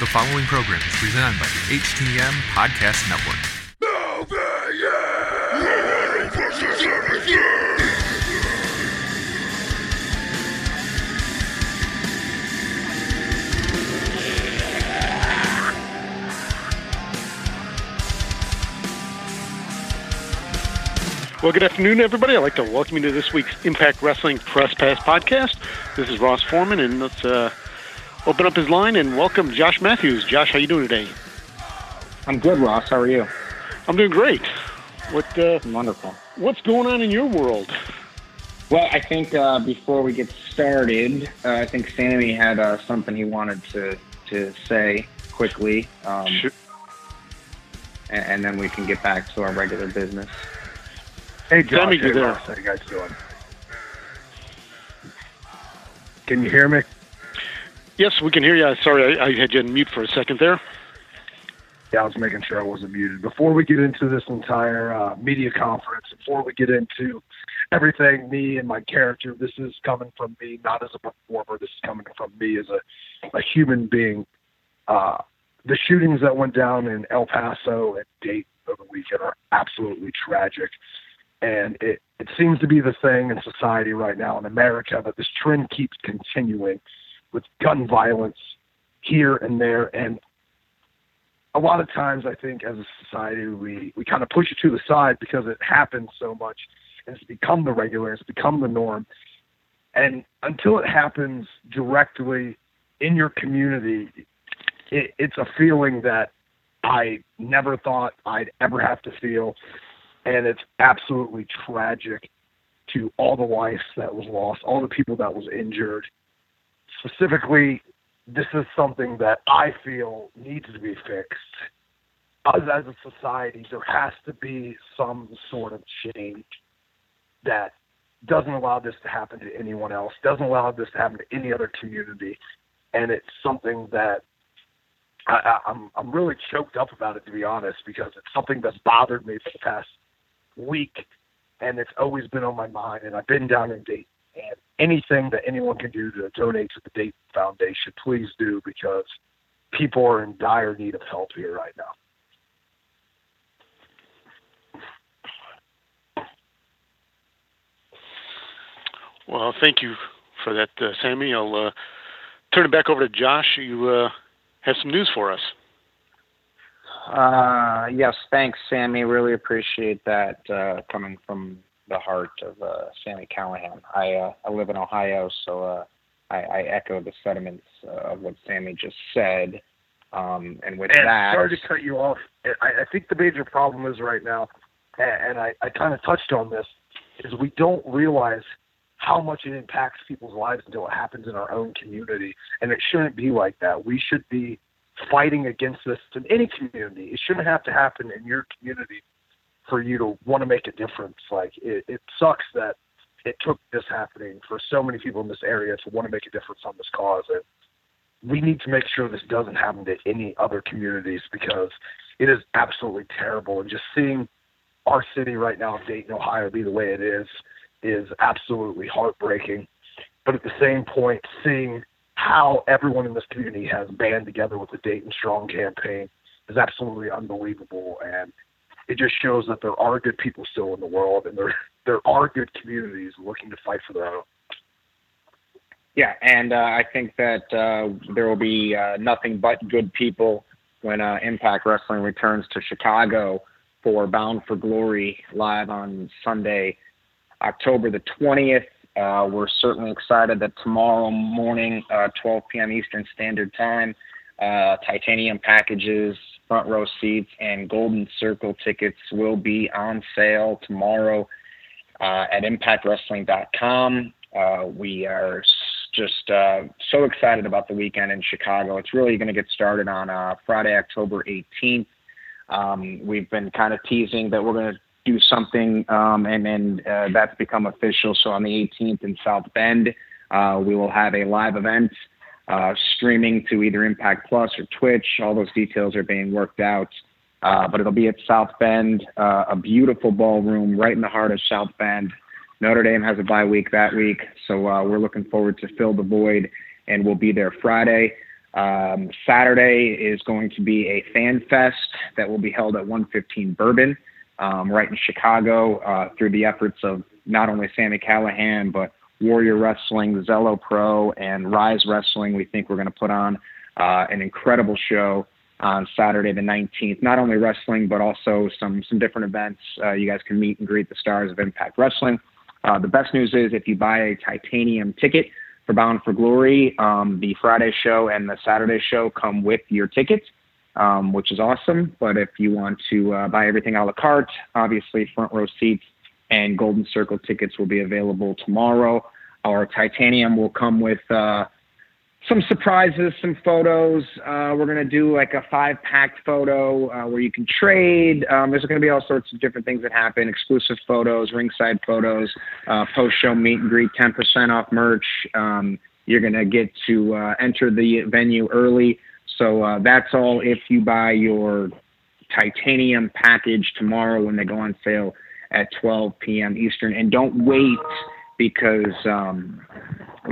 The following program is presented by the HTM Podcast Network. Well, good afternoon, everybody. I'd like to welcome you to this week's Impact Wrestling Press Pass podcast. This is Ross Forman, and let's uh, open up his line and welcome Josh Matthews. Josh, how you doing today? I'm good, Ross. How are you? I'm doing great. What uh, Wonderful. What's going on in your world? Well, I think uh, before we get started, uh, I think Sammy had uh, something he wanted to, to say quickly, um, Sure. and, and then we can get back to our regular business. Hey, Josh. Sammy, hey, you there? Ross, how you guys doing? Can you hear me? Yes, we can hear you. Sorry, I, I had you on mute for a second there. Yeah, I was making sure I wasn't muted. Before we get into this entire uh, media conference, before we get into everything, me and my character, this is coming from me, not as a performer. This is coming from me as a, a human being. Uh, the shootings that went down in El Paso and Dayton over the weekend are absolutely tragic. And it, it seems to be the thing in society right now in America that this trend keeps continuing with gun violence here and there. And a lot of times I think as a society we, we kind of push it to the side because it happens so much and it's become the regular, it's become the norm. And until it happens directly in your community, it, it's a feeling that I never thought I'd ever have to feel. And it's absolutely tragic to all the lives that was lost, all the people that was injured. Specifically, this is something that I feel needs to be fixed. Us as a society, there has to be some sort of change that doesn't allow this to happen to anyone else, doesn't allow this to happen to any other community, and it's something that I, I, I'm I'm really choked up about it to be honest because it's something that's bothered me for the past week, and it's always been on my mind. And I've been down in Dayton, and anything that anyone can do to donate to the Dayton Foundation, please do because people are in dire need of help here right now. Well, thank you for that, uh, Sammy. I'll uh, turn it back over to Josh. You uh, have some news for us. Uh, yes, thanks, Sammy. Really appreciate that uh, coming from the heart of uh, Sami Callihan. I uh, I live in Ohio, so uh, I, I echo the sentiments uh, of what Sammy just said. Um, and with And that, sorry to cut you off. I, I think the major problem is right now, and, I, I kind of touched on this, is we don't realize how much it impacts people's lives until it happens in our own community. And it shouldn't be like that. We should be fighting against this in any community. It shouldn't have to happen in your community for you to want to make a difference. Like it, it sucks that it took this happening for so many people in this area to want to make a difference on this cause. And we need to make sure this doesn't happen to any other communities because it is absolutely terrible. And just seeing our city right now, Dayton, Ohio, be the way it is, is absolutely heartbreaking. But at the same point, seeing how everyone in this community has band together with the Dayton Strong campaign is absolutely unbelievable. And it just shows that there are good people still in the world and there there are good communities looking to fight for their own. Yeah, and uh, I think that uh, there will be uh, nothing but good people when uh, Impact Wrestling returns to Chicago for Bound for Glory live on Sunday, October the 20th. Uh, we're certainly excited that tomorrow morning, uh, 12 p.m. Eastern Standard Time, titanium packages, front row seats, and golden circle tickets will be on sale tomorrow uh, at ImpactWrestling.com. Uh, we are just uh, so excited about the weekend in Chicago. It's really going to get started on uh, Friday, October 18th. Um, we've been kind of teasing that we're going to do something, um, and and uh, that's become official. So on the 18th in South Bend, uh, we will have a live event uh, streaming to either Impact Plus or Twitch. All those details are being worked out. Uh, but it'll be at South Bend, uh, a beautiful ballroom right in the heart of South Bend. Notre Dame has a bye week that week, so uh, we're looking forward to fill the void, and we'll be there Friday. Um, Saturday is going to be a fan fest that will be held at 115 Bourbon, um, right in Chicago, uh, through the efforts of not only Sami Callihan but Warrior Wrestling, Zelo Pro, and Rise Wrestling. We think we're going to put on uh, an incredible show on Saturday the 19th. Not only wrestling, but also some some different events. Uh, you guys can meet and greet the stars of Impact Wrestling. Uh, the best news is if you buy a titanium ticket for Bound for Glory, um, the Friday show and the Saturday show come with your tickets, um, which is awesome. But if you want to uh, buy everything a la carte, obviously front row seats and Golden Circle tickets will be available tomorrow. Our titanium will come with uh, some surprises, some photos. Uh, we're gonna do like a five pack photo uh, where you can trade. Um, there's gonna be all sorts of different things that happen: exclusive photos, ringside photos, uh, post show meet and greet, 10% off merch. Um, you're gonna get to uh, enter the venue early. So uh, that's all if you buy your titanium package tomorrow when they go on sale at 12 p.m. Eastern. And don't wait because um,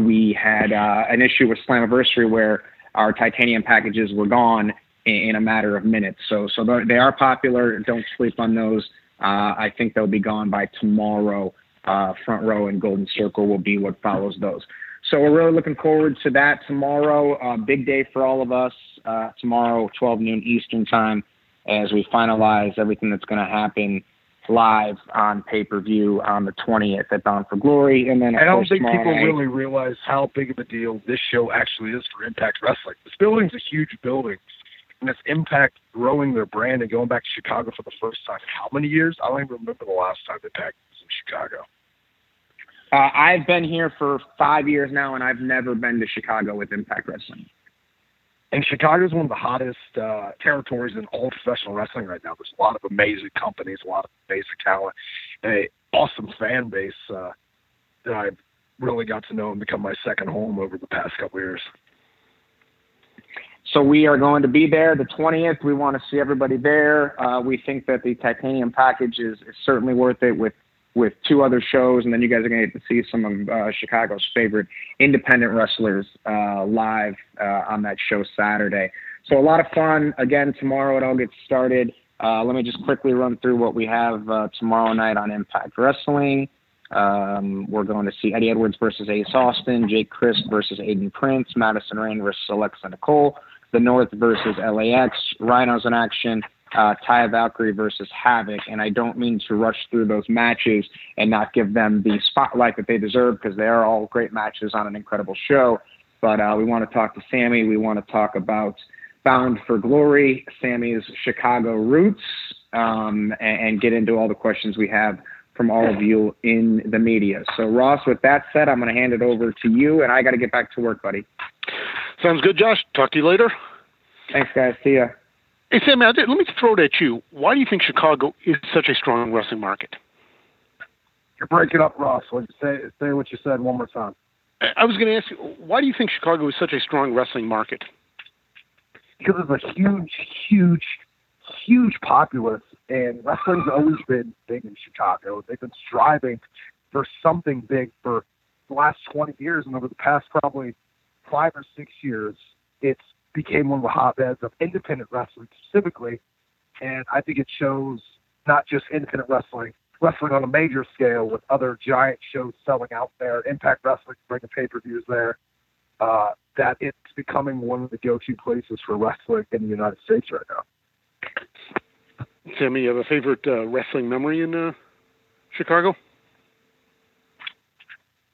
we had uh, an issue with Slammiversary where our titanium packages were gone in, in a matter of minutes. So, so they are popular. Don't sleep on those. Uh, I think they'll be gone by tomorrow. Uh, front row and Golden Circle will be what follows those. So we're really looking forward to that tomorrow. Uh, big day for all of us. Uh, tomorrow, 12 noon Eastern time, as we finalize everything that's going to happen live on pay per view on the 20th at Bound for Glory. And then, I don't think people night, really realize how big of a deal this show actually is for Impact Wrestling. This building's a huge building, and it's Impact growing their brand and going back to Chicago for the first time. How many years? I don't even remember the last time Impact was in Chicago. Uh, I've been here for five years now, and I've never been to Chicago with Impact Wrestling. And Chicago is one of the hottest uh, territories in all professional wrestling right now. There's a lot of amazing companies, a lot of amazing talent, an awesome fan base uh, that I've really got to know and become my second home over the past couple years. So we are going to be there the 20th. We want to see everybody there. Uh, we think that the titanium package is, is certainly worth it with with two other shows, and then you guys are going to get to see some of uh, Chicago's favorite independent wrestlers uh, live uh, on that show Saturday. So a lot of fun. Again, tomorrow it all gets started. Uh, let me just quickly run through what we have uh, tomorrow night on Impact Wrestling. Um, we're going to see Eddie Edwards versus Ace Austin, Jake Crist versus Aiden Prince, Madison Rayne versus Alexa Nicole, The North versus LAX, Rhinos in action, uh, Taya Valkyrie versus Havoc, and I don't mean to rush through those matches and not give them the spotlight that they deserve because they are all great matches on an incredible show. But uh, we want to talk to Sammy. We want to talk about Bound for Glory, Sammy's Chicago roots, um, and, and get into all the questions we have from all of you in the media. So, Ross, with that said, I'm going to hand it over to you, and I got to get back to work, buddy. Sounds good, Josh. Talk to you later. Thanks, guys. See ya. Hey, Sam, let me throw it at you. Why do you think Chicago is such a strong wrestling market? You're breaking up, Ross. Say, say what you said one more time. I was going to ask you, why do you think Chicago is such a strong wrestling market? Because it's a huge, huge, huge populace, and wrestling's always been big in Chicago. They've been striving for something big for the last 20 years, and over the past probably five or six years, it's became one of the hotbeds of independent wrestling specifically. And I think it shows not just independent wrestling, wrestling on a major scale with other giant shows selling out there, Impact Wrestling bringing pay per views there, uh, that it's becoming one of the go to places for wrestling in the United States right now. Sami, you have a favorite uh, wrestling memory in uh, Chicago?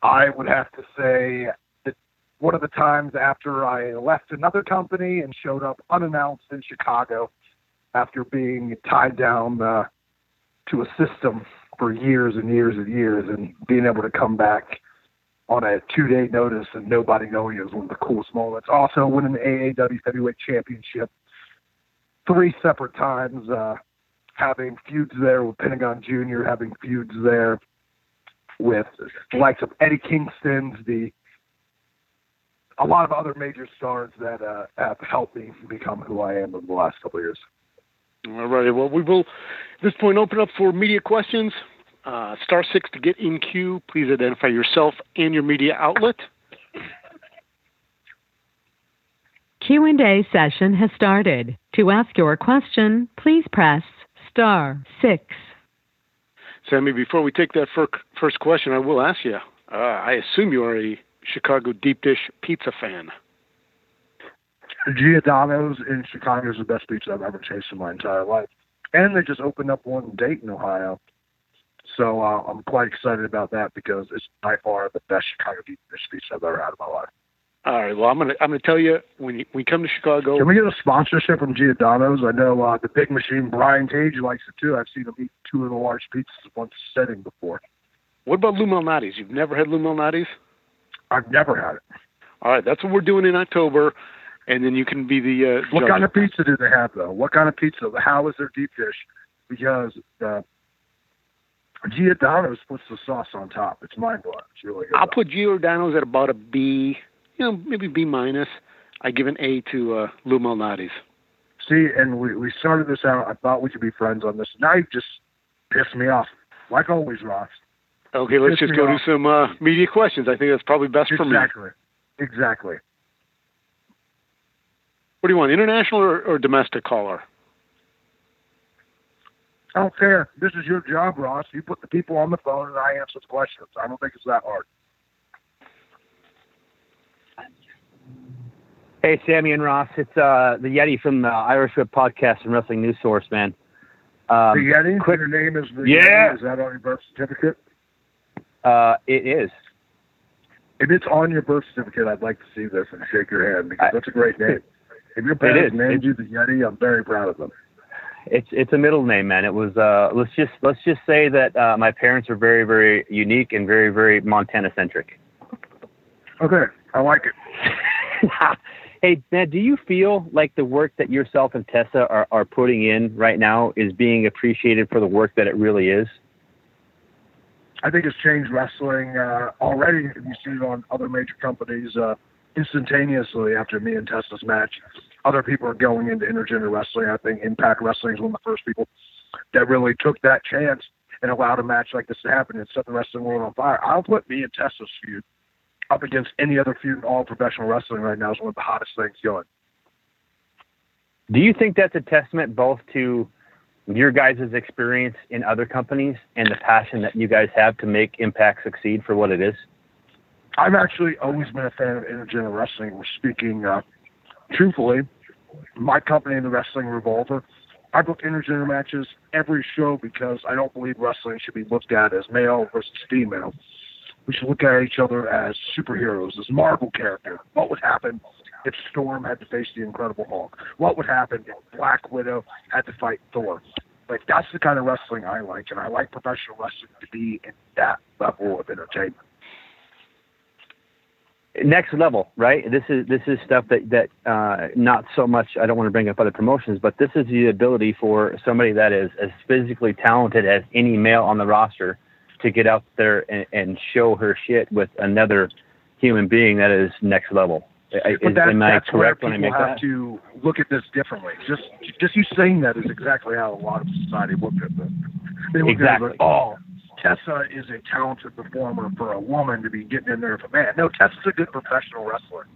I would have to say one of the times after I left another company and showed up unannounced in Chicago after being tied down uh, to a system for years and years and years and being able to come back on a two day notice and nobody knowing it was one of the coolest moments. Also winning the AAW heavyweight championship three separate times, uh, having feuds there with Pentagon Jr., having feuds there with the likes of Eddie Kingston's, the a lot of other major stars that uh, have helped me become who I am over the last couple of years. All righty. Well, we will at this point open up for media questions. Uh, star six to get in queue. Please identify yourself and your media outlet. Q&A session has started. To ask your question, please press star 6. Sammy, before we take that fir- first question, I will ask you. Uh, I assume you are a Chicago deep dish pizza fan. Giordano's in Chicago is the best pizza I've ever tasted in my entire life. And they just opened up one in Dayton, Ohio. So uh, I'm quite excited about that because it's by far the best Chicago deep dish pizza I've ever had in my life. All right. Well, I'm gonna I'm gonna tell you when you, when you come to Chicago. Can we get a sponsorship from Giordano's? I know uh, the big machine Brian Cage likes it too. I've seen him eat two of the large pizzas in one setting before. What about Lou Malnati's? You've never had Lou Malnati's? I've never had it. All right, that's what we're doing in October, and then you can be the. Uh, What judge. kind of pizza do they have though? What kind of pizza? How is their deep dish? Because uh, Giordano's puts the sauce on top. It's mind blowing. It's really good. I'll put Giordano's at about a B, you know, maybe B minus. I give an A to uh, Lou Malnati's. See, and we we started this out. I thought we could be friends on this. Now you just pissed me off, like always, Ross. Okay, let's just me go to some uh, media questions. I think that's probably best for me. Exactly. Exactly. What do you want, international or, or domestic caller? I don't care. This is your job, Ross. You put the people on the phone and I answer the questions. I don't think it's that hard. Hey, Sammy and Ross, it's uh, the Yeti from the Irish Whip Podcast and Wrestling News Source, man. Um, the Yeti. quick- your name is the Yeah. Yeti. Is that on your birth certificate? Uh, it is. If it's on your birth certificate, I'd like to see this and shake your hand because I- that's a great name. If your parents named you the Yeti, I'm very proud of them. It's it's a middle name, man. It was uh, let's just let's just say that uh, my parents are very very unique and very very Montana centric. Okay, I like it. hey, man, do you feel like the work that yourself and Tessa are, are putting in right now is being appreciated for the work that it really is? I think it's changed wrestling uh, already. You see it on other major companies uh, instantaneously after me and Tessa's match. Other people are going into intergender wrestling. I think Impact Wrestling is one of the first people that really took that chance and allowed a match like this to happen and set the wrestling world on fire. I'll put me and Tessa's feud up against any other feud in all professional wrestling right now. It's one of the hottest things going. Do you think that's a testament both to your guys' experience in other companies and the passion that you guys have to make Impact succeed for what it is? I've actually always been a fan of intergender wrestling. We're speaking uh, truthfully. My company, the Wrestling Revolver, I book intergender matches every show because I don't believe wrestling should be looked at as male versus female. We should look at each other as superheroes, as Marvel characters. What would happen if Storm had to face the Incredible Hulk? What would happen if Black Widow had to fight Thor? Like that's the kind of wrestling I like, and I like professional wrestling to be in that level of entertainment. next level, right? This is this is stuff that that uh, not so much. I don't want to bring up other promotions, but this is the ability for somebody that is as physically talented as any male on the roster to get out there and, and show her shit with another human being that is next level. I- But that, that's where people have that? to look at this differently. Just just you saying that is exactly how a lot of society look at this. They look Exactly. at it like, oh, Tessa is a talented performer for a woman to be getting in there for a man. No, Tessa's a good professional wrestler.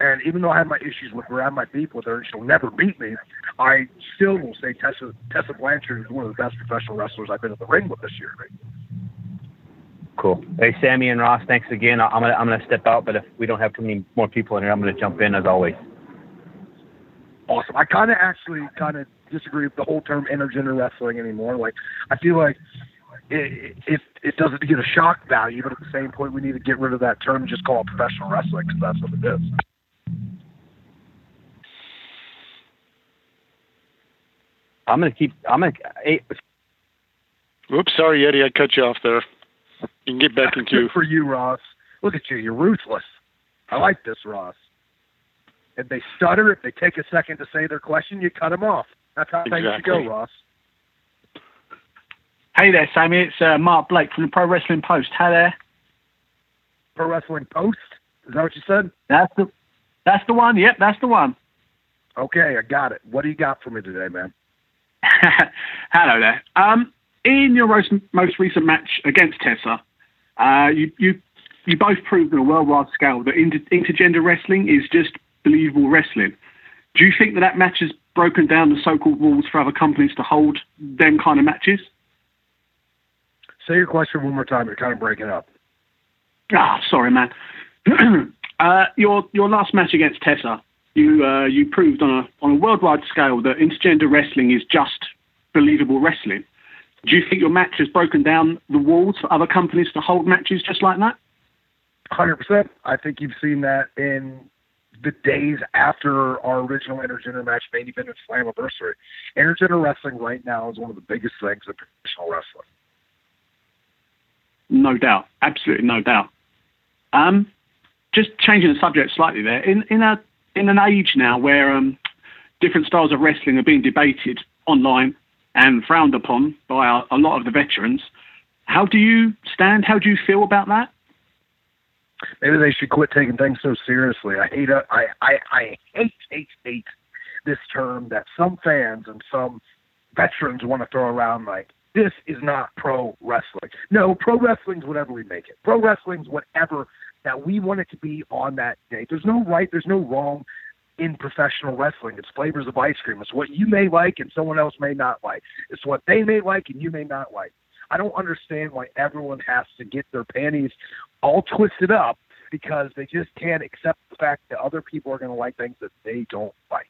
And even though I have my issues with her, I have my beef with her, and she'll never beat me, I still will say Tessa Tessa Blanchard is one of the best professional wrestlers I've been in the ring with this year. Cool. Hey, Sammy and Ross, thanks again. I- I'm gonna I'm gonna step out, but if we don't have too many more people in here, I'm gonna jump in as always. awesome. I kind of actually kind of disagree with the whole term intergender wrestling anymore. Like, I feel like it, it it doesn't get a shock value, but at the same point, we need to get rid of that term and just call it professional wrestling because that's what it is. I'm gonna keep. I'm gonna. Hey, Oops, sorry, Eddie, I cut you off there. You can get back into. Good for you, Ross. Look at you. You're ruthless. I like this, Ross. If they stutter, if they take a second to say their question, you cut them off. That's how things should go, Ross. Hey there, Sammy. It's uh, Mark Blake from the Pro Wrestling Post. Hi there. Pro Wrestling Post. Is that what you said? That's the that's the one. Yep, that's the one. Okay, I got it. What do you got for me today, man? Hello there. Um, in your most, recent match against Tessa, uh, you you you both proved on a worldwide scale that inter- intergender wrestling is just believable wrestling. Do you think that that match has broken down the so-called rules for other companies to hold them kind of matches? Say your question one more time. You're kind of breaking up. Ah, sorry, man. uh, your your last match against Tessa, you uh, you proved on a on a worldwide scale that intergender wrestling is just believable wrestling. Do you think your match has broken down the walls for other companies to hold matches just like that? Hundred percent. I think you've seen that in the days after our original intergender match, main event at Slammiversary. Intergender wrestling right now is one of the biggest things in professional wrestling. No doubt, absolutely no doubt. Um, just changing the subject slightly there. In in a in an age now where um, different styles of wrestling are being debated online and frowned upon by a, lot of the veterans, how do you stand? How do you feel about that? Maybe they should quit taking things so seriously. I hate I I I hate hate hate this term that some fans and some veterans want to throw around like this is not pro wrestling. No, pro wrestling's whatever we make it. Pro wrestling's whatever that we want it to be on that day. There's no right, there's no wrong in professional wrestling. It's flavors of ice cream. It's what you may like and someone else may not like. It's what they may like and you may not like. I don't understand why everyone has to get their panties all twisted up because they just can't accept the fact that other people are going to like things that they don't like.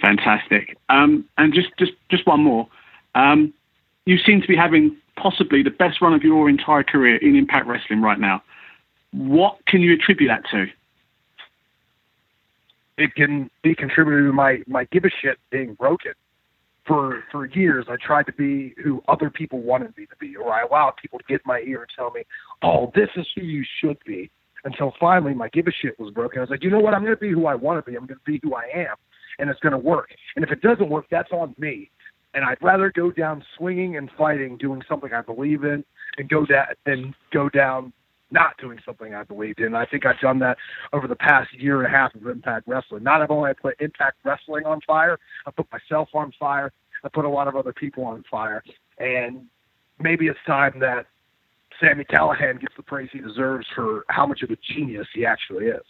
Fantastic. Um, and just, just, just one more. Um, you seem to be having possibly the best run of your entire career in Impact Wrestling right now. What can you attribute that to? It can be contributed to my my give a shit being broken. For for years, I tried to be who other people wanted me to be, or I allowed people to get in my ear and tell me, "Oh, this is who you should be." Until finally, my give a shit was broken. I was like, "You know what? I'm going to be who I want to be. I'm going to be who I am, and it's going to work. And if it doesn't work, that's on me. And I'd rather go down swinging and fighting, doing something I believe in, and go that than go down not doing something I believed in. I think I've done that over the past year and a half of Impact Wrestling. Not only I put Impact Wrestling on fire, I put myself on fire. I put a lot of other people on fire. And maybe it's time that Sami Callihan gets the praise he deserves for how much of a genius he actually is.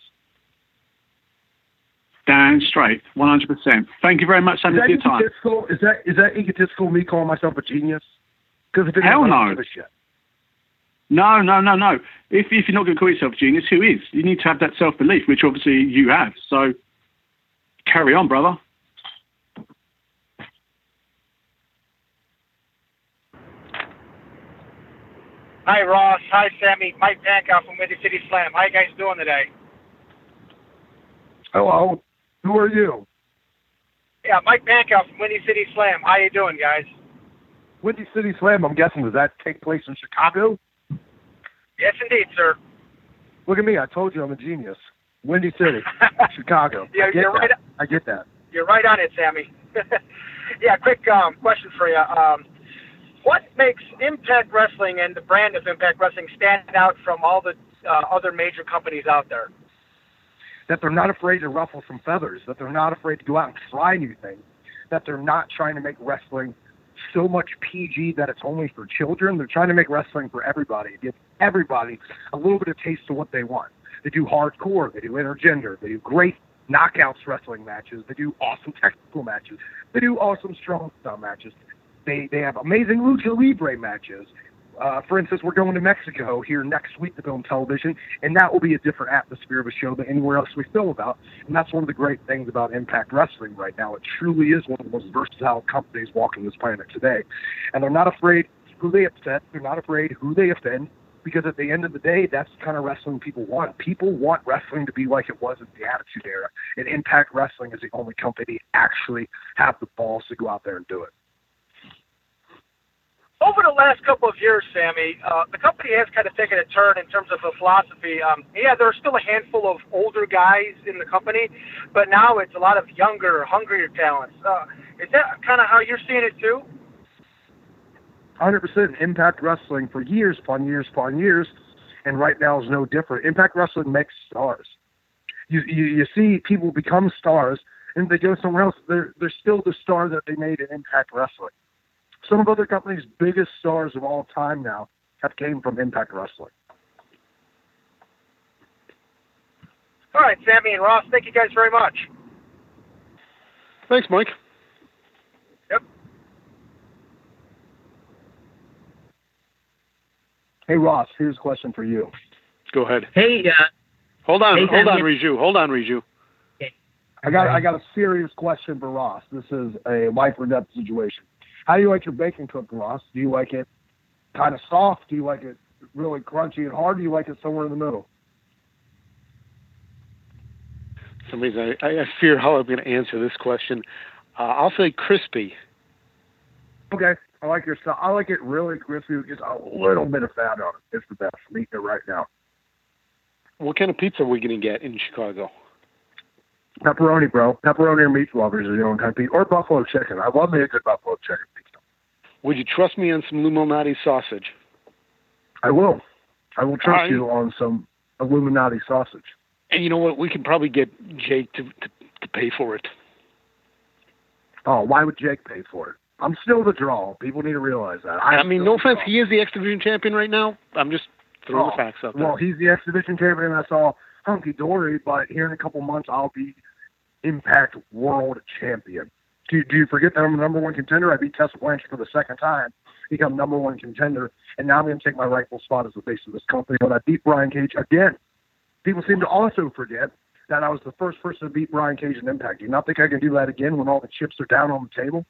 Damn straight, 100%. Thank you very much, Sami, for your time. Is that, is that egotistical, me calling myself a genius? Because Hell no. No, no, no, no. If, if you're not going to call yourself a genius, who is? You need to have that self belief, which obviously you have. So carry on, brother. Hi, Ross. Hi, Sammy. Mike Pankow from Windy City Slam. How you guys doing today? Hello. Who are you? Yeah, Mike Pankow from Windy City Slam. How you doing, guys? Windy City Slam. I'm guessing does that take place in Chicago? Yes, indeed, sir. Look at me. I told you I'm a genius. Windy City, Chicago. Yeah, I get you're that. right. I get that. You're right on it, Sammy. yeah, quick um, question for you. Um, what makes Impact Wrestling and the brand of Impact Wrestling stand out from all the uh, other major companies out there? That they're not afraid to ruffle some feathers. That they're not afraid to go out and try new things. That they're not trying to make wrestling so much PG that it's only for children. They're trying to make wrestling for everybody. Give everybody a little bit of taste of what they want. They do hardcore. They do intergender. They do great knockouts wrestling matches. They do awesome technical matches. They do awesome strong style matches. They they have amazing lucha libre matches. Uh, for instance, we're going to Mexico here next week to film television, and that will be a different atmosphere of a show than anywhere else we film about. And that's one of the great things about Impact Wrestling right now. It truly is one of the most versatile companies walking this planet today. And they're not afraid who they upset, they're not afraid who they offend, because at the end of the day, that's the kind of wrestling people want. People want wrestling to be like it was in the Attitude Era. And Impact Wrestling is the only company actually have the balls to go out there and do it over the last couple of years, Sami, uh, the company has kind of taken a turn in terms of the philosophy. Um, yeah, there are still a handful of older guys in the company, but now it's a lot of younger, hungrier talents. Uh, is that kind of how you're seeing it too? 100% Impact Wrestling for years upon years upon years, and right now is no different. Impact Wrestling makes stars. You, you, you see people become stars, and they go somewhere else. They're, they're still the star that they made in Impact Wrestling some of other companies' biggest stars of all time now have came from Impact Wrestling. All right, Sammy and Ross, thank you guys very much. Thanks, Mike. Hey Ross, here's a question for you. Go ahead. Hey, uh, Hold on, Hey, hold on, Sammy. Riju. Hold on, Riju. I got I got a serious question for Ross. This is a life or death situation. How do you like your bacon cooked, Ross? Do you like it kind of soft? Do you like it really crunchy and hard? Do you like it somewhere in the middle? Some reason, I, I fear how I'm going to answer this question. Uh, I'll say crispy. Okay, I like your style. I like it really crispy with just a little bit of fat on it. It's the best. I'm eating it right now. What kind of pizza are we going to get in Chicago? Pepperoni, bro. Pepperoni or meat lovers are the only kind of pizza. Or buffalo chicken. I love me a good buffalo chicken pizza. Would you trust me on some Illuminati sausage? I will. I will trust Alright. you on some Illuminati sausage. And you know what? We can probably get Jake to, to, to pay for it. Oh, why would Jake pay for it? I'm still the draw. People need to realize that. I, I'm mean, no offense. draw. He is the X Division champion right now. I'm just throwing the Oh, facts out there. Well, he's the X Division champion. That's all hunky dory. But here in a couple months, I'll be Impact World Champion. Do you, do you forget that I'm the number one contender? I beat Tessa Blanchard for the second time, become number one contender, and now I'm going to take my rightful spot as the face of this company. But I beat Brian Cage again. People seem to also forget that I was the first person to beat Brian Cage in Impact. Do you not think I can do that again when all the chips are down on the table?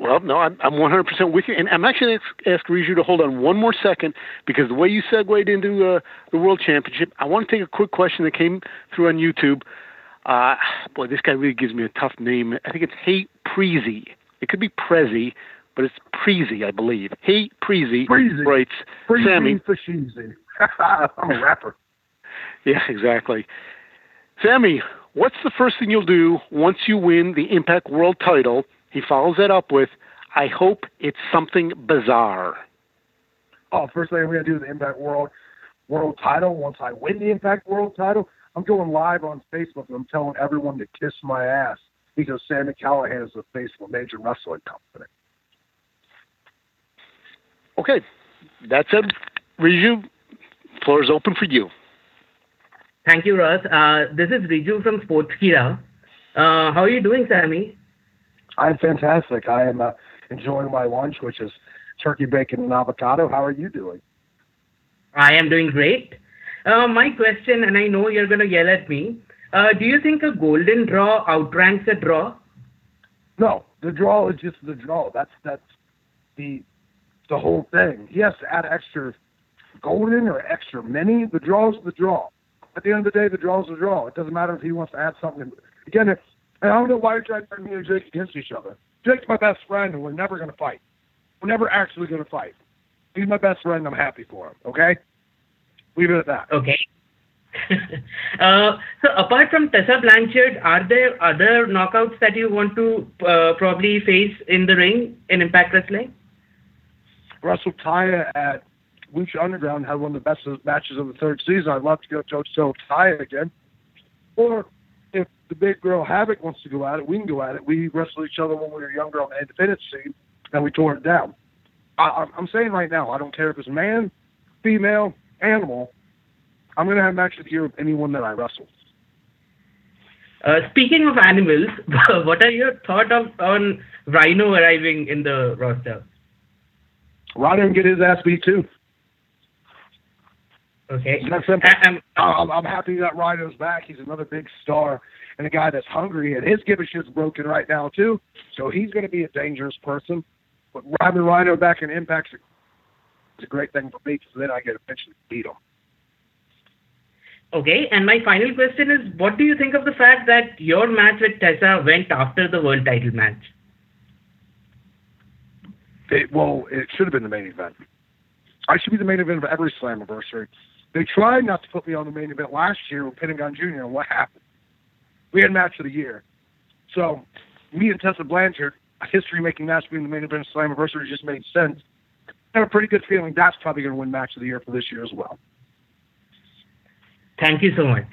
Well, no, I'm, I'm 100% with you. And I'm actually going to ask Riju to hold on one more second because the way you segued into uh, the World Championship, I want to take a quick question that came through on YouTube. Uh, boy, this guy really gives me a tough name. I think it's Hey Preezy. It could be Prezi, but it's Preezy, I believe. Preezy Preezy. writes, Free Sammy. Fashizi. I'm a rapper. Yeah, exactly. Sammy, what's the first thing you'll do once you win the Impact World title? He follows that up with, I hope it's something bizarre. oh, first thing I'm going to do is the Impact World World Title. Once I win the Impact World Title, I'm going live on Facebook and I'm telling everyone to kiss my ass because Sami Callihan is the face of a major wrestling company. Okay, that's it. Riju, floor is open for you. thank you, Russ. Uh, this is Riju from Sportskeeda. Uh, how are you doing, Sammy? I'm fantastic. I am uh, enjoying my lunch, which is turkey bacon and avocado. How are you doing? I am doing great. Uh, my question, and I know you're going to yell at me. Uh, do you think a golden draw outranks a draw? No, the draw is just the draw. That's that's the the whole thing. He has to add extra golden or extra mini. The draw's the draw. At the end of the day, the draw's the draw. It doesn't matter if he wants to add something. Again, if, and I don't know why you're trying to turn me and Jake against each other. Jake's my best friend, and we're never going to fight. We're never actually going to fight. He's my best friend. and I'm happy for him. Okay, leave it at that. Okay. uh, so apart from Tessa Blanchard, are there other knockouts that you want to uh, probably face in the ring in Impact Wrestling? Russell Taya at Lucha Underground had one of the best matches of the third season. I'd love to go toe to toe with Taya again. Or if the big girl Havoc wants to go at it, we can go at it. We wrestled each other when we were younger on the independent scene, and we tore it down. I, I'm- saying right now, I don't care if it's man, female, animal. I'm going to have a match of the with anyone that I wrestle. Uh, speaking of animals, what are your thoughts of, on Rhino arriving in the roster? Rhino can get his ass beat too. Okay. It's that simple. I- I'm- uh, I'm, I'm happy that Rhino's back. He's another big star and a guy that's hungry, and his give a shit's broken right now too. So he's going to be a dangerous person. But having Rhino back in Impact's a, great thing for me because then I get a chance to beat him. Okay, and my final question is, what do you think of the fact that your match with Tessa went after the world title match? It, well, it should have been the main event. I should be the main event of every Slammiversary. They tried not to put me on the main event last year with Pentagon Jr. and what happened? We had match of the year. So me and Tessa Blanchard, a history making match being the main event of Slammiversary just made sense. I have a pretty good feeling that's probably going to win match of the year for this year as well. Thank you so much.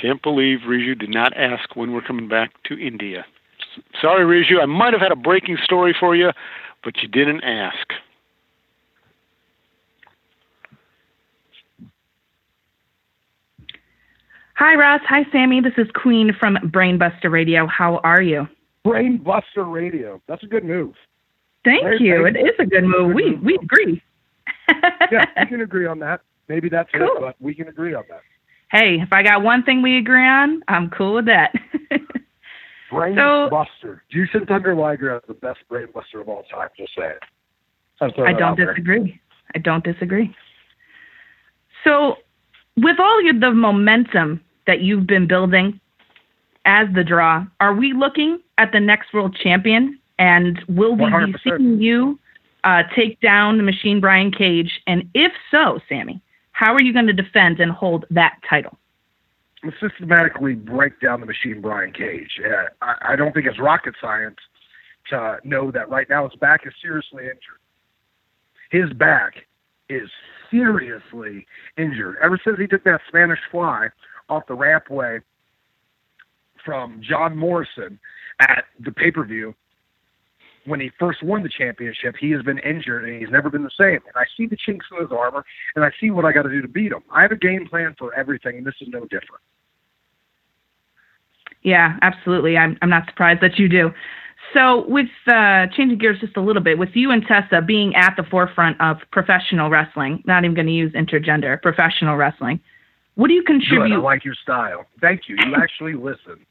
Can't believe Riju did not ask when we're coming back to India. Sorry, Riju. I might have had a breaking story for you, but you didn't ask. Hi, Ross. Hi, Sammy. This is Queen from Brainbuster Radio. How are you? Brainbuster Radio. That's a good move. Thank you. It is a good move. We we agree. yeah, we can agree on that. Maybe that's Cool. it, but we can agree on that. Hey, if I got one thing we agree on, I'm cool with that. Brainbuster. Jushin Thunder Liger is the best brainbuster of all time. Just say it. I'm throwing I don't there. disagree. I don't disagree. So, with all your, the momentum that you've been building as the draw, are we looking at the next world champion? And will we be 100%. seeing you uh, take down the machine Brian Cage? And if so, Sammy, how are you going to defend and hold that title? systematically break down the machine Brian Cage. Uh, I, I don't think it's rocket science to know that right now his back is seriously injured. His back is seriously injured. Ever since he took that Spanish fly off the rampway from John Morrison at the pay per view, when he first won the championship, he has been injured and he's never been the same. And I see the chinks in his armor, and I see what I got to do to beat him. I have a game plan for everything, and this is no different. Yeah, absolutely. I'm I'm not surprised that you do. So, with uh, changing gears just a little bit, with you and Tessa being at the forefront of professional wrestling, not even going to use intergender, professional wrestling, what do you Good. I contribute? like your style. Thank you. You actually listen.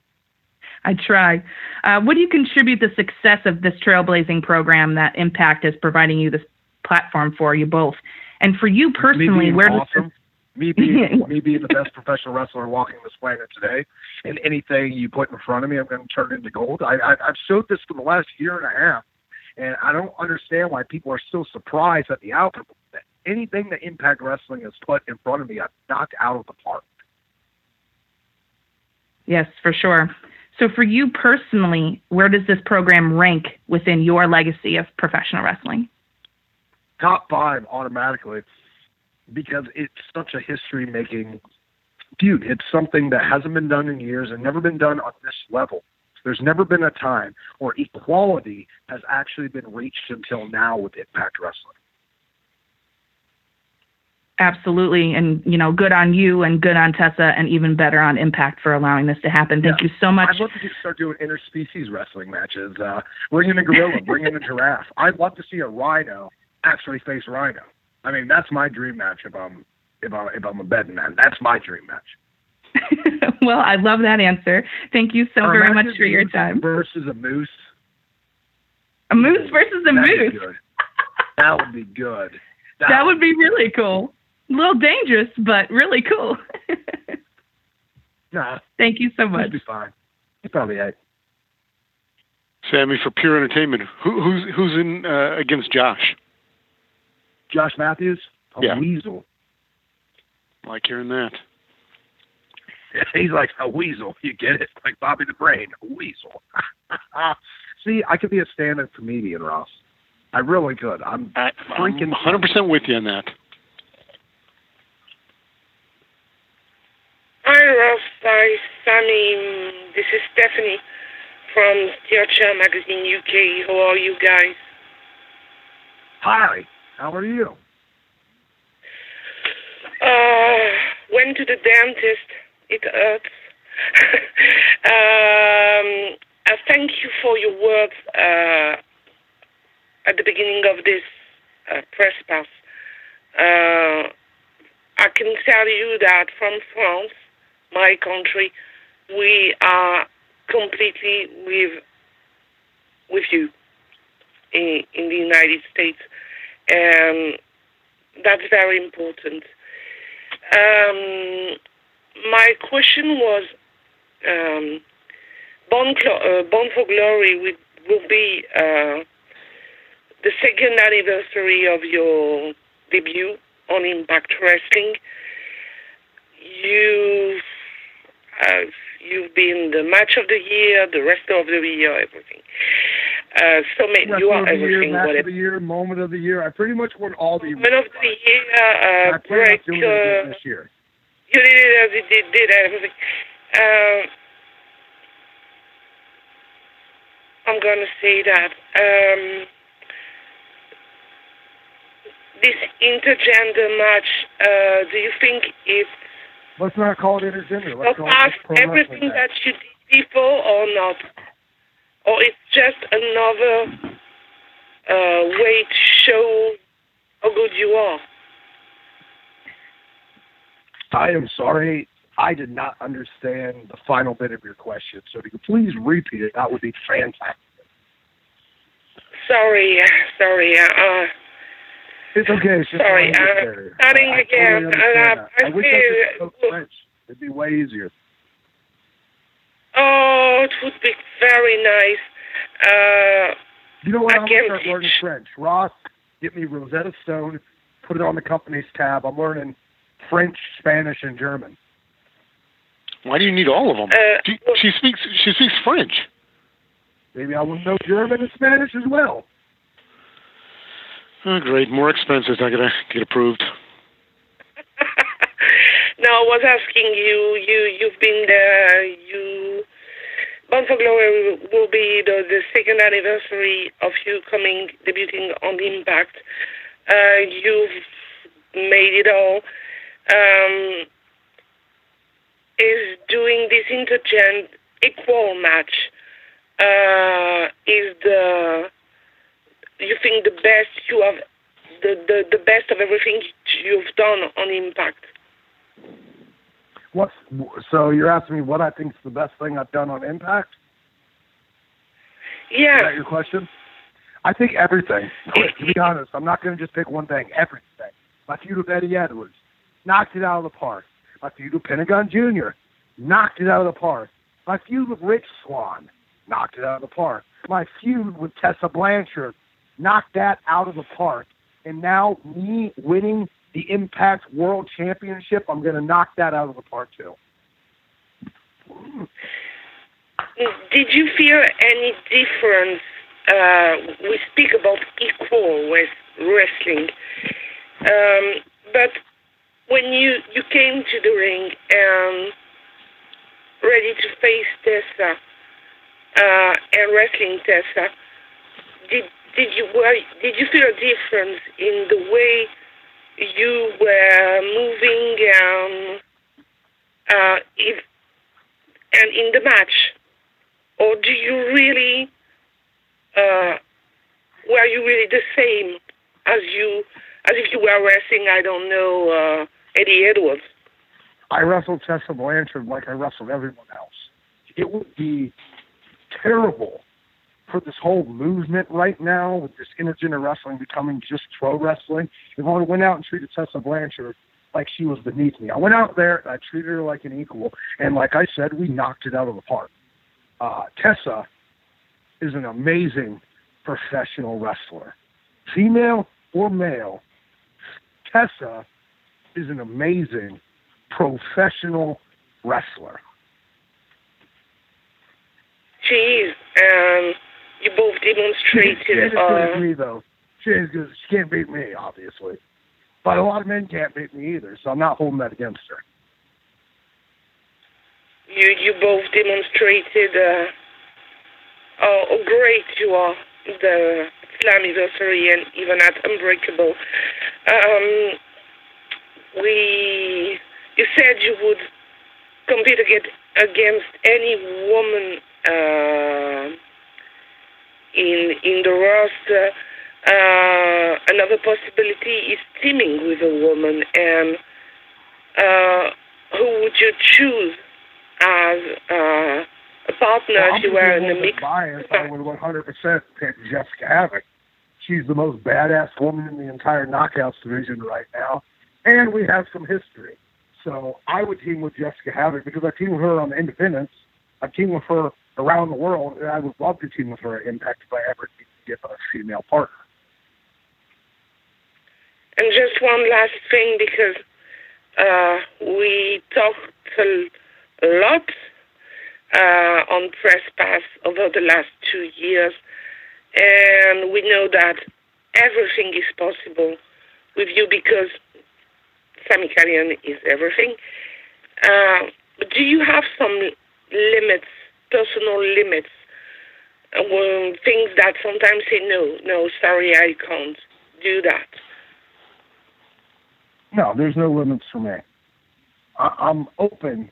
I try. Uh, what do you contribute the success of this trailblazing program that Impact is providing you this platform for you both? And for you personally, where does awesome, me being me being the best professional wrestler walking this planet today, and anything you put in front of me, I'm going to turn into gold. I, I I've showed this for the last year and a half, and I don't understand why people are still surprised at the outcome. Anything that Impact Wrestling has put in front of me, I've knocked out of the park. Yes, for sure. So, for you personally, where does this program rank within your legacy of professional wrestling? top five automatically because it's such a history making feud. It's something that hasn't been done in years and never been done on this level. There's never been a time where equality has actually been reached until now with Impact Wrestling. Absolutely. And, you know, good on you and good on Tessa and even better on Impact for allowing this to happen. Thank Yeah. you so much. I'd love to start doing interspecies wrestling matches. Uh, bring in a gorilla, bring in a giraffe. I'd love to see a rhino actually face rhino. I mean, that's my dream match if I'm if I'm if I'm a betting man. That's my dream match. well, I love that answer. Thank you so very much for your time. Versus a moose. A moose versus a That'd moose. That would be good. That would be really cool. A little dangerous, but really cool. Nah, Thank you so much. that'd be fine. It's probably it. Sammy, for pure entertainment, who, who's who's in uh, against Josh? Josh Matthews, a Yeah. weasel. Like hearing that. He's like a weasel. You get it? Like Bobby the Brain, a weasel. See, I could be a stand-up comedian, Ross. I really could. I'm I, freaking I'm 100% with you on that. Hi, Ross. Hi, Sammy. Mm, This is Stephanie from Steel Magazine UK. How are you guys? Hi. How are you? Uh, went to the dentist. It hurts. um, uh, thank you for your words uh, at the beginning of this uh, press pass. Uh, I can tell you that from France, my country, we are completely with with you in, in the United States. Um, that's very important. Um, my question was, um, Born, uh, for Glory will, will be uh, the second anniversary of your debut on Impact Wrestling. You, uh, you've been the match of the year, the rest of the year, everything. Uh, so many, you are the year, everything. match of the year, moment of the year. I pretty much won all the. Man of the year, uh, I plan on break. doing it again Uh, this year. you did it, you did, did everything. Uh, I'm gonna say that. Um, this intergender match, uh, do you think it's Let's not call it intergender. Let's Of call us, it pro wrestling everything that you before or not? Or it's just another uh, way to show how good you are? I am sorry. I did not understand the final bit of your question. So if you could please repeat it, that would be fantastic. Sorry, uh, sorry. Uh, It's okay. It's just Sorry, language uh, barrier. starting I, I again, Totally understand uh, that. I I wish I could spoke French. It'd be way easier. oh, it would be very nice. Uh, You know what? I I'm gonna start learning French. Ross, get me Rosetta Stone. Put it on the company's tab. I'm learning French, Spanish, and German. Why do you need all of them? Uh, she, she speaks she speaks French. Maybe I will know German and Spanish as well. Oh, great. More expenses. Not gonna get approved. no, I was asking you. You you've been there. You Bound for Glory will be the, the second anniversary of you coming debuting on Impact. Uh, you've made it all. Um, is doing this intergent equal match uh, is the you think the best you have the, the, the best of everything you've done on Impact? What's so? You're asking me what I think is the best thing I've done on Impact? Yeah. Is that your question? I think everything. to be honest, I'm not going to just pick one thing. Everything. My feud with Eddie Edwards knocked it out of the park. My feud with Pentagon Jr. knocked it out of the park. My feud with Rich Swann knocked it out of the park. My feud with Tessa Blanchard knocked that out of the park. And now me winning the Impact World Championship, I'm going to knock that out of the park too. Did you feel any difference? Uh, we speak about equal with wrestling, um, but when you you came to the ring and ready to face Tessa uh, and wrestling Tessa, did did you were, did you feel a difference in the way you were moving um, uh, if, and in the match? or do you really uh, were you really the same as you as if you were wrestling I don't know uh, Eddie Edwards? I wrestled Tessa Blanchard like I wrestled everyone else. It would be terrible for this whole movement right now with this intergender wrestling becoming just pro wrestling. If I went out and treated Tessa Blanchard like she was beneath me, I went out there and I treated her like an equal, and like I said, we knocked it out of the park. Uh, Tessa is an amazing professional wrestler, female or male. Tessa is an amazing professional wrestler. Is. Um, you both She demonstrated. good as Uh, me though. She good. She can't beat me, obviously. But a lot of men can't beat me either, so I'm not holding that against her. you you both demonstrated uh, how how great you are. The Slammiversary and even at Unbreakable. Um, we you said you would compete against against any woman uh, in in the roster. Uh, another possibility is teaming with a woman, and uh, who would you choose as uh, a partner Well, if you were in the mix? bias. I would 100% pick Jessicka Havok. She's the most badass woman in the entire Knockouts division right now, and we have some history. So I would team with Jessicka Havok because I team with her on the Independence. I team with her around the world, and I would love to team with her at Impact if I ever get a female partner. And just one last thing, because uh, we talked a, lot uh, on Press Pass over the last two years, and we know that everything is possible with you because Sami Callihan is everything. Uh, do you have some limits, personal limits, uh, well, things that sometimes say, no, no, sorry, I can't do that? No, there's no limits for me. I- I'm open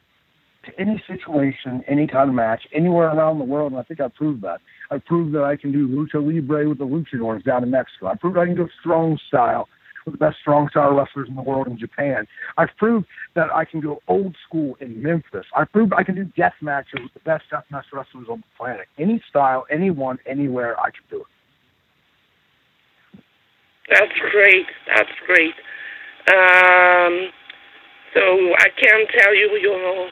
to any situation, any kind of match, anywhere around the world, and I think I've proved that. I've proved that I can do lucha libre with the luchadors down in Mexico. I've proved I can do strong style with the best strong style wrestlers in the world in Japan. I've proved that I can go old school in Memphis. I've proved I can do death matches with the best death match wrestlers on the planet. Any style, anyone, anywhere, I can do it. That's great. That's great. Um, so I can tell you your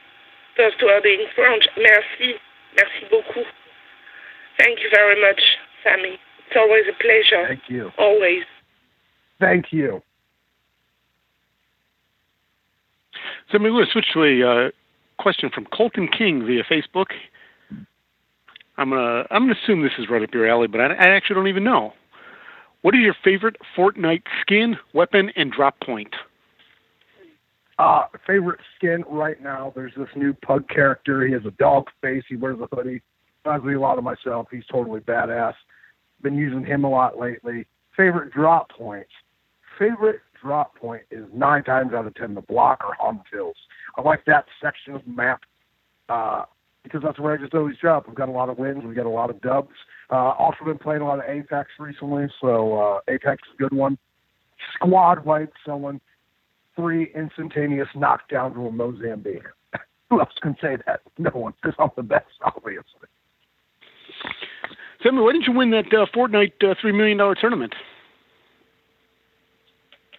first word in French. Merci. Merci beaucoup. Thank you very much, Sammy. It's always a pleasure. Thank you. Always. Thank you. So I'm going to switch to a uh, question from Colton King via Facebook. I'm gonna I'm gonna assume this is right up your alley, but I, I actually don't even know. What is your favorite Fortnite skin, weapon, and drop point? Uh, favorite skin right now, there's this new pug character. He has a dog face. He wears a hoodie. Reminds me a lot of myself. He's totally badass. Been using him a lot lately. Favorite drop points. Favorite drop point is nine times out of ten the block or Hog Hills. I like that section of the map uh, because that's where I just always drop. We've got a lot of wins. We've got a lot of dubs. Uh, also been playing a lot of Apex recently, so uh, Apex is a good one. Squad wipe someone. Three instantaneous knockdowns from Mozambique. Who else can say that? No one, because I'm the best, obviously. Sammy, why didn't you win that uh, Fortnite uh, three million dollar tournament?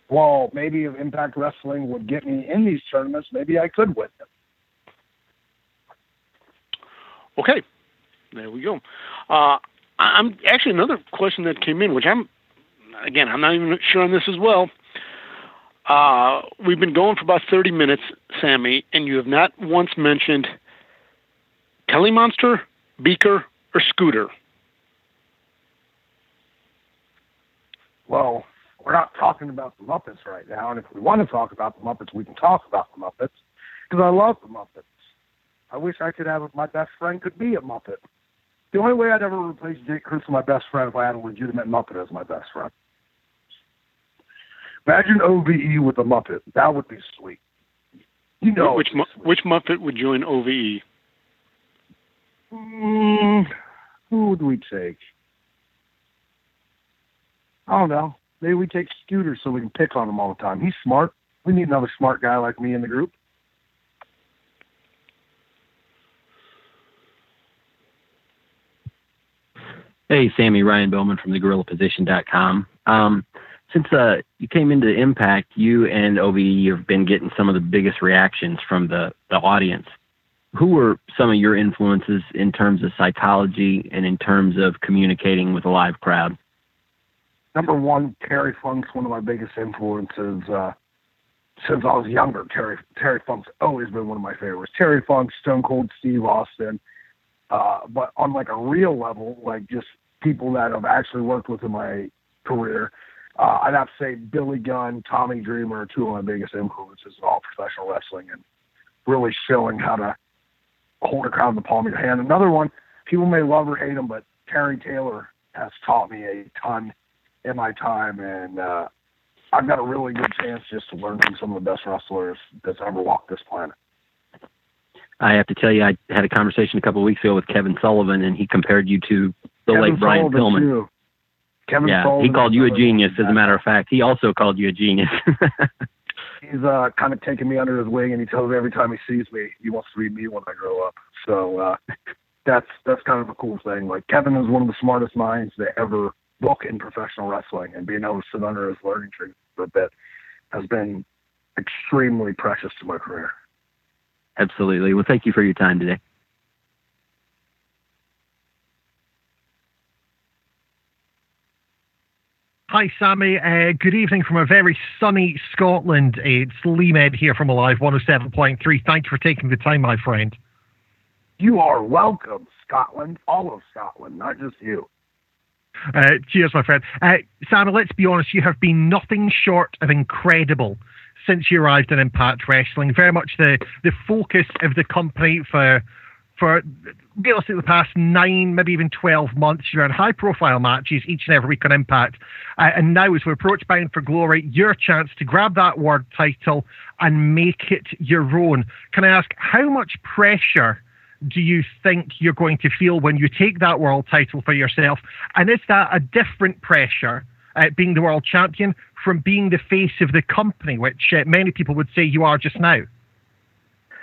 Well, maybe if Impact Wrestling would get me in these tournaments, maybe I could win them. Okay, there we go. Uh, I'm actually another question that came in, which I'm again I'm not even sure on this as well. Uh, we've been going for about 30 minutes, Sammy, and you have not once mentioned Telly Monster, Beaker, or Scooter. Well, we're not talking about the Muppets right now, and if we want to talk about the Muppets, we can talk about the Muppets because I love the Muppets. I wish I could have my best friend could be a Muppet. The only way I'd ever replace Jake Crist as my best friend if I had a legitimate Muppet as my best friend. Imagine OVE with a Muppet. That would be sweet. You know, which mu- which Muppet would join OVE? Mm, who would we take? I don't know. Maybe we take Scooter so we can pick on him all the time. He's smart. We need another smart guy like me in the group. Hey, Sammy Ryan Bowman from thegorillaposition.com. Um, since uh, you came into Impact, you and OVE have been getting some of the biggest reactions from the, the audience. Who were some of your influences in terms of psychology and in terms of communicating with a live crowd? Number one, Terry Funk's one of my biggest influences uh, since I was younger. Terry Terry Funk's always been one of my favorites. Terry Funk, Stone Cold Steve Austin, uh, but on like a real level, like just people that I've actually worked with in my career, uh, I'd have to say Billy Gunn, Tommy Dreamer are two of my biggest influences in all professional wrestling and really showing how to hold a crowd in the palm of your hand. Another one, people may love or hate him, but Terry Taylor has taught me a ton in my time, and uh, I've got a really good chance just to learn from some of the best wrestlers that's ever walked this planet. I have to tell you, I had a conversation a couple of weeks ago with Kevin Sullivan, and he compared you to the Kevin late Brian Sullivan, Pillman. Too. Kevin yeah, Sullivan he called you a genius. As a matter of fact, he also called you a genius. he's uh, kind of taken me under his wing, and he tells me every time he sees me, he wants to be me when I grow up. So uh, that's that's kind of a cool thing. Like Kevin is one of the smartest minds that ever book in professional wrestling, and being able to sit under his learning tree for a bit has been extremely precious to my career. Absolutely. Well, thank you for your time today. Hi, Sammy. Uh, good evening from a very sunny Scotland. It's Lee Med here from Alive 107.3. Thanks for taking the time, my friend. You are welcome, Scotland. All of Scotland, not just you. Uh, cheers, my friend. Uh, let's be honest, you have been nothing short of incredible since you arrived in Impact Wrestling. Very much the, the focus of the company for for realistically the past nine, maybe even 12 months. You're in high profile matches each and every week on Impact. Uh, and now, as we approach Bound for Glory, your chance to grab that world title and make it your own. Can I ask, how much pressure do you think you're going to feel when you take that world title for yourself? And is that a different pressure, uh, being the world champion, from being the face of the company, which uh, many people would say you are just now?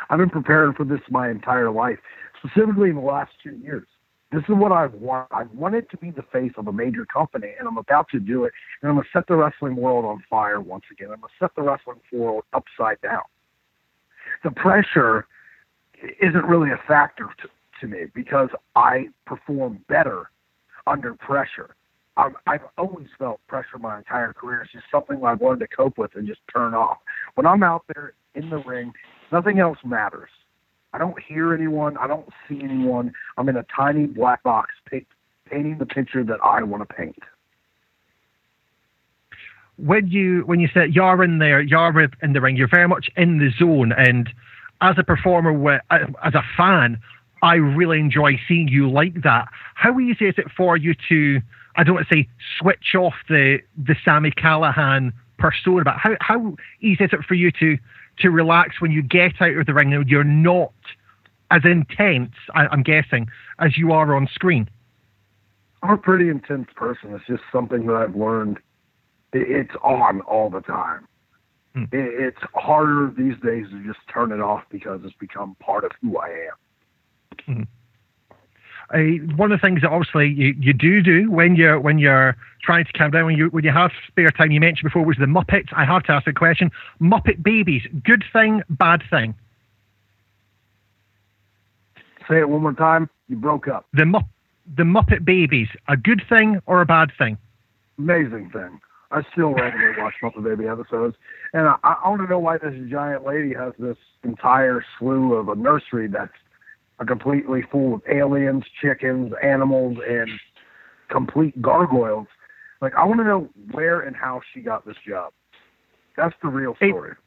I've been preparing for this my entire life, specifically in the last two years. This is what I've wanted. I wanted to be the face of a major company, and I'm about to do it. And I'm going to set the wrestling world on fire once again. I'm going to set the wrestling world upside down. The pressure isn't really a factor to, to me because I perform better under pressure. I've, I've always felt pressure my entire career. It's just something I've learned to cope with and just turn off. When I'm out there in the ring, nothing else matters. I don't hear anyone. I don't see anyone. I'm in a tiny black box paint, painting the picture that I want to paint. When you when you said you're in there, you're in the ring, you're very much in the zone. And as a performer, as a fan, I really enjoy seeing you like that. How easy is it for you to I don't want to say switch off the the Sami Callihan persona, but how how easy is it for you to to relax when you get out of the ring and you're not as intense, I, am guessing, as you are on screen? I'm a pretty intense person. It's just something that I've learned. It's on all the time. Hmm. It's harder these days to just turn it off because it's become part of who I am. Hmm. Uh, one of the things that obviously you, you do do when you're when you're trying to calm down when you when you have spare time you mentioned before was the Muppets. I have to ask a question: Muppet babies, good thing, bad thing? Say it one more time. You broke up. The Mupp the Muppet babies, a good thing or a bad thing? Amazing thing. I still regularly watch Muppet Baby episodes, and I, I want to know why this giant lady has this entire slew of a nursery that's a completely full of aliens, chickens, animals, and complete gargoyles. Like, I want to know where and how she got this job. That's the real story. It,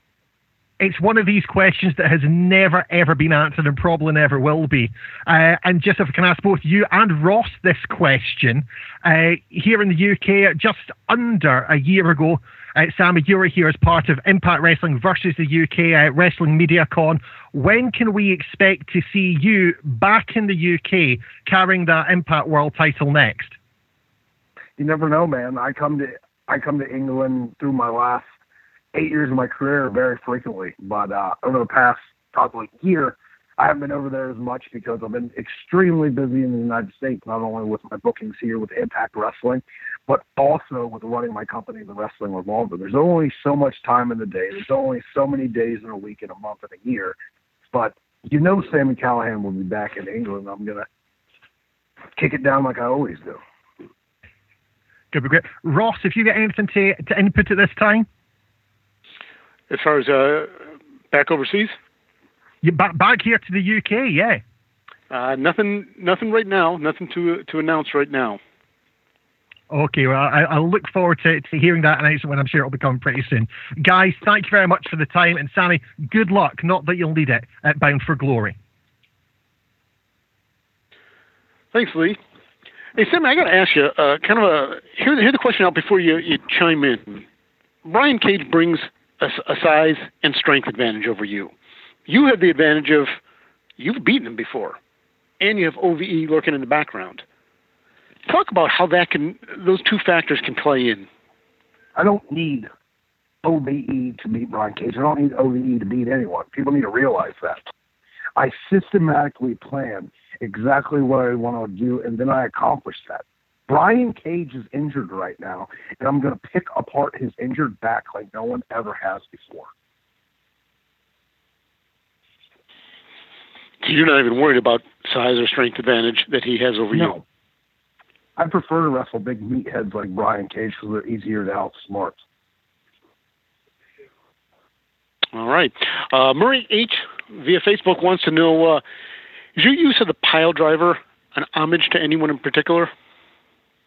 it's one of these questions that has never ever been answered and probably never will be. Uh, and just if I can ask both you and Ross this question, uh, here in the UK, just under a year ago, uh, Sami, you were here as part of Impact Wrestling versus the UK uh, Wrestling Media Con. When can we expect to see you back in the UK carrying that Impact World title next? You never know, man. I come to I come to England through my last eight years of my career very frequently, but uh, over the past probably year, I haven't been over there as much because I've been extremely busy in the United States, not only with my bookings here with Impact Wrestling, but also with running my company, the Wrestling Revolver. There's only so much time in the day. There's only so many days in a week, in a month, in a year. But you know, Sami Callihan will be back in England. I'm gonna kick it down like I always do. Good, be great. Ross, if you get anything to, to input at this time? As far as uh, back overseas? You back back here to the UK, yeah. Uh, nothing, nothing right now. Nothing to to announce right now. Okay, well, I, I look forward to, to hearing that announcement when I'm sure it'll be coming pretty soon. Guys, thank you very much for the time. And Sammy, good luck. Not that you'll need it at Bound for Glory. Thanks, Lee. Hey, Sammy, I got to ask you, uh, kind of a hear, hear the question out before you, you chime in. Brian Cage brings a, a size and strength advantage over you. You have the advantage of you've beaten him before, and you have OVE lurking in the background. Talk about how that can those two factors can play in. I don't need OVE to beat Brian Cage. I don't need OVE to beat anyone. People need to realize that. I systematically plan exactly what I want to do, and then I accomplish that. Brian Cage is injured right now, and I'm going to pick apart his injured back like no one ever has before. So you're not even worried about size or strength advantage that he has over no. you? I prefer to wrestle big meatheads like Brian Cage because they're easier to outsmart. All right. Uh, Murray H. via Facebook wants to know uh, is your use of the pile driver an homage to anyone in particular?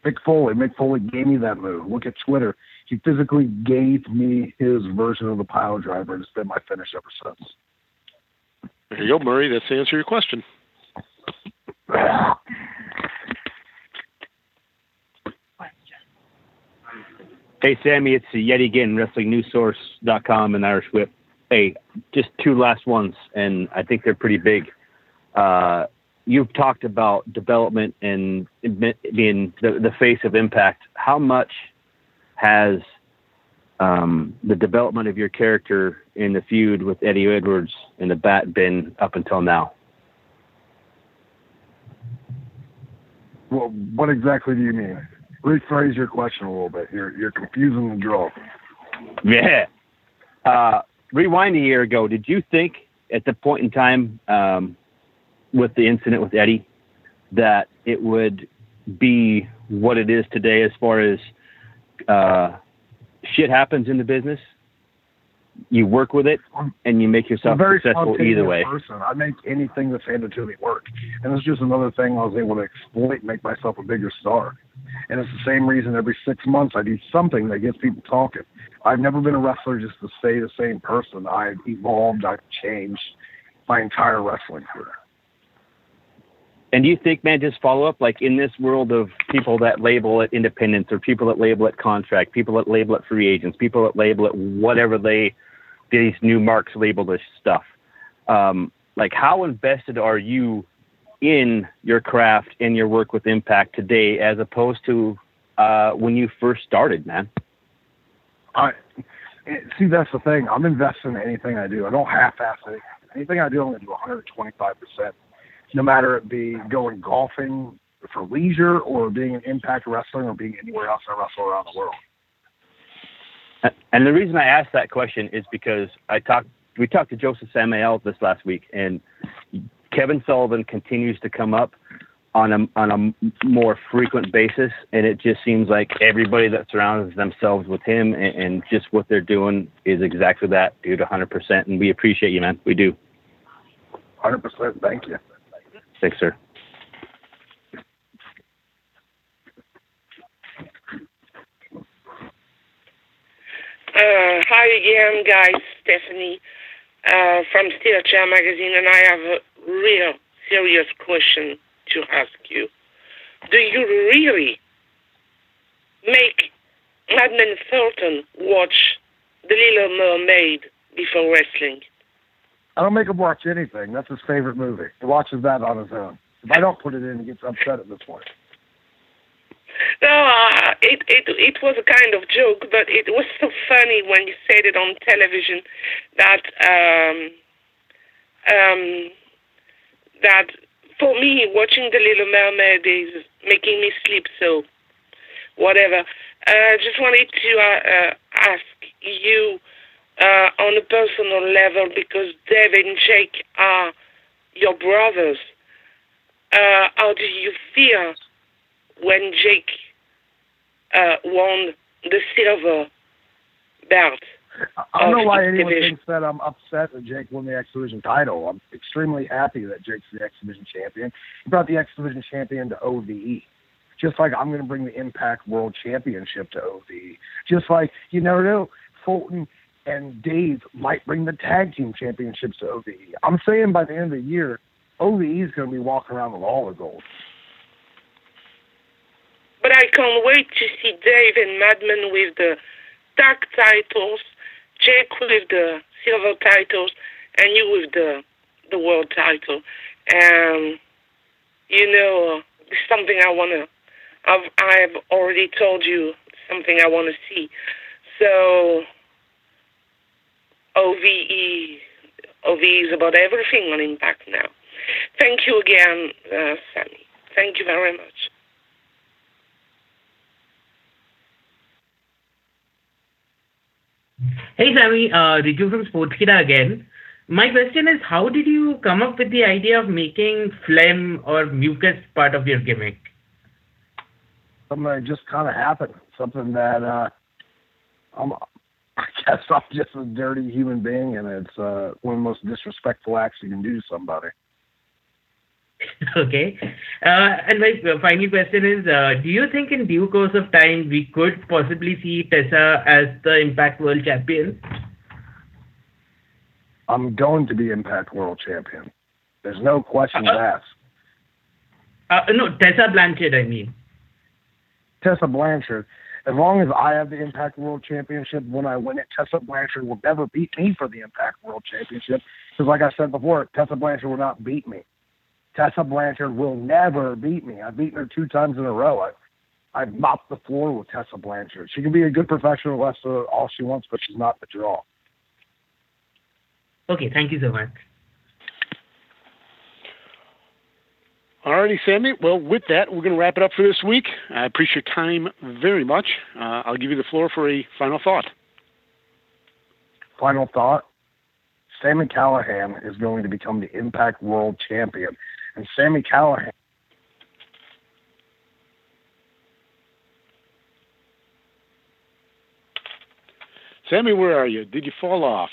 Mick Foley. Mick Foley gave me that move. Look at Twitter. He physically gave me his version of the pile driver, and it's been my finish ever since. There you go, Murray. That's the answer to your question. Hey, Sammy, it's yet again WrestlingNewsSource.com and Irish Whip. Hey, just two last ones, and I think they're pretty big. Uh, you've talked about development and being the, the face of Impact. How much has um, the development of your character in the feud with Eddie Edwards and the Bat been up until now? Well, what exactly do you mean? Rephrase your question a little bit. You're you're confusing the draw. Yeah. Uh, rewind a year ago. Did you think at the point in time um, with the incident with Eddie that it would be what it is today as far as uh, shit happens in the business? You work with it and you make yourself successful either way. Person. I make anything that's handed to me work, and it's just another thing I was able to exploit, and make myself a bigger star. And it's the same reason every six months I do something that gets people talking. I've never been a wrestler just to stay the same person. I've evolved. I've changed my entire wrestling career. And do you think, man, just follow up, like in this world of people that label it independence or people that label it contract, people that label it free agents, people that label it whatever they, these new marks label this stuff. Um, like, how invested are you in your craft and your work with Impact today as opposed to uh, when you first started, man? I see. That's the thing. I'm invested in anything I do. I don't half-ass anything. Anything I do, I'm going to do 125 percent. No matter it be going golfing for leisure or being an Impact Wrestling or being anywhere else I wrestle around the world. And the reason I asked that question is because I talked, we talked to Joseph Samael this last week, and Kevin Sullivan continues to come up on a on a more frequent basis, and it just seems like everybody that surrounds themselves with him and, and just what they're doing is exactly that, dude, 100%. And we appreciate you, man. We do. 100%. Thank you. Thanks, sir. Uh, hi again, guys. Stephanie uh, from Steel Chair Magazine, and I have a real serious question to ask you. Do you really make Madman Fulton watch The Little Mermaid before wrestling? I don't make him watch anything. That's his favorite movie. He watches that on his own. If I don't put it in, he gets upset at this point. No, uh, it, it it was a kind of joke, but it was so funny when you said it on television that um, um, that for me watching The Little Mermaid is making me sleep. So whatever. I uh, just wanted to uh, uh, ask you uh, on a personal level because Dave and Jake are your brothers. Uh, how do you feel when Jake uh, won the silver belt? I don't know why anyone division? thinks that I'm upset that Jake won the X Division title. I'm extremely happy that Jake's the X Division champion. He brought the X Division champion to OVE. Just like I'm going to bring the Impact World Championship to OVE. Just like you never know, Fulton and Dave might bring the tag team championships to OVE. I'm saying by the end of the year, OVE is going to be walking around with all the gold. But I can't wait to see Dave and Madman with the tag titles, Jake with the silver titles, and you with the the world title. And you know, something I wanna. I've I've already told you something I want to see. So OVE OVE is about everything on Impact now. Thank you again, uh, Sammy. Thank you very much. Hey Sammy, uh, Riju from Sportskeeda again. My question is, how did you come up with the idea of making phlegm or mucus part of your gimmick? Something that just kind of happened. Something that uh, I'm, I guess I'm just a dirty human being, and it's uh, one of the most disrespectful acts you can do to somebody. okay. Uh, and my final question is, uh, do you think in due course of time we could possibly see Tessa as the Impact World Champion? I'm going to be Impact World Champion. There's no questions asked. Uh, no, Tessa Blanchard, I mean. Tessa Blanchard. As long as I have the Impact World Championship, when I win it, Tessa Blanchard will never beat me for the Impact World Championship. Because, like I said before, Tessa Blanchard will not beat me. Tessa Blanchard will never beat me. I've beaten her two times in a row. I, I've mopped the floor with Tessa Blanchard. She can be a good professional wrestler all she wants, but she's not the draw. Okay, thank you so much. Alrighty, Sammy. Well, with that, we're going to wrap it up for this week. I appreciate your time very much. Uh, I'll give you the floor for a final thought. Final thought Sami Callihan is going to become the Impact World Champion. And Sami Callihan. Sammy, where are you? Did you fall off?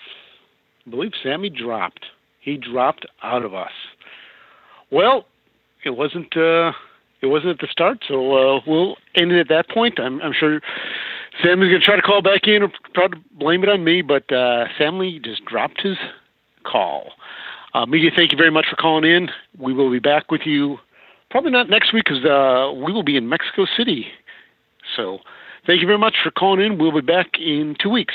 I believe Sammy dropped. He dropped out of us. Well, it wasn't. Uh, it wasn't at the start, so uh, we'll end it at that point. I'm, I'm sure Sammy's going to try to call back in or try to blame it on me, but uh, Sammy just dropped his call. Uh, media, thank you very much for calling in. We will be back with you probably not next week because uh, we will be in Mexico City. So thank you very much for calling in. We'll be back in two weeks.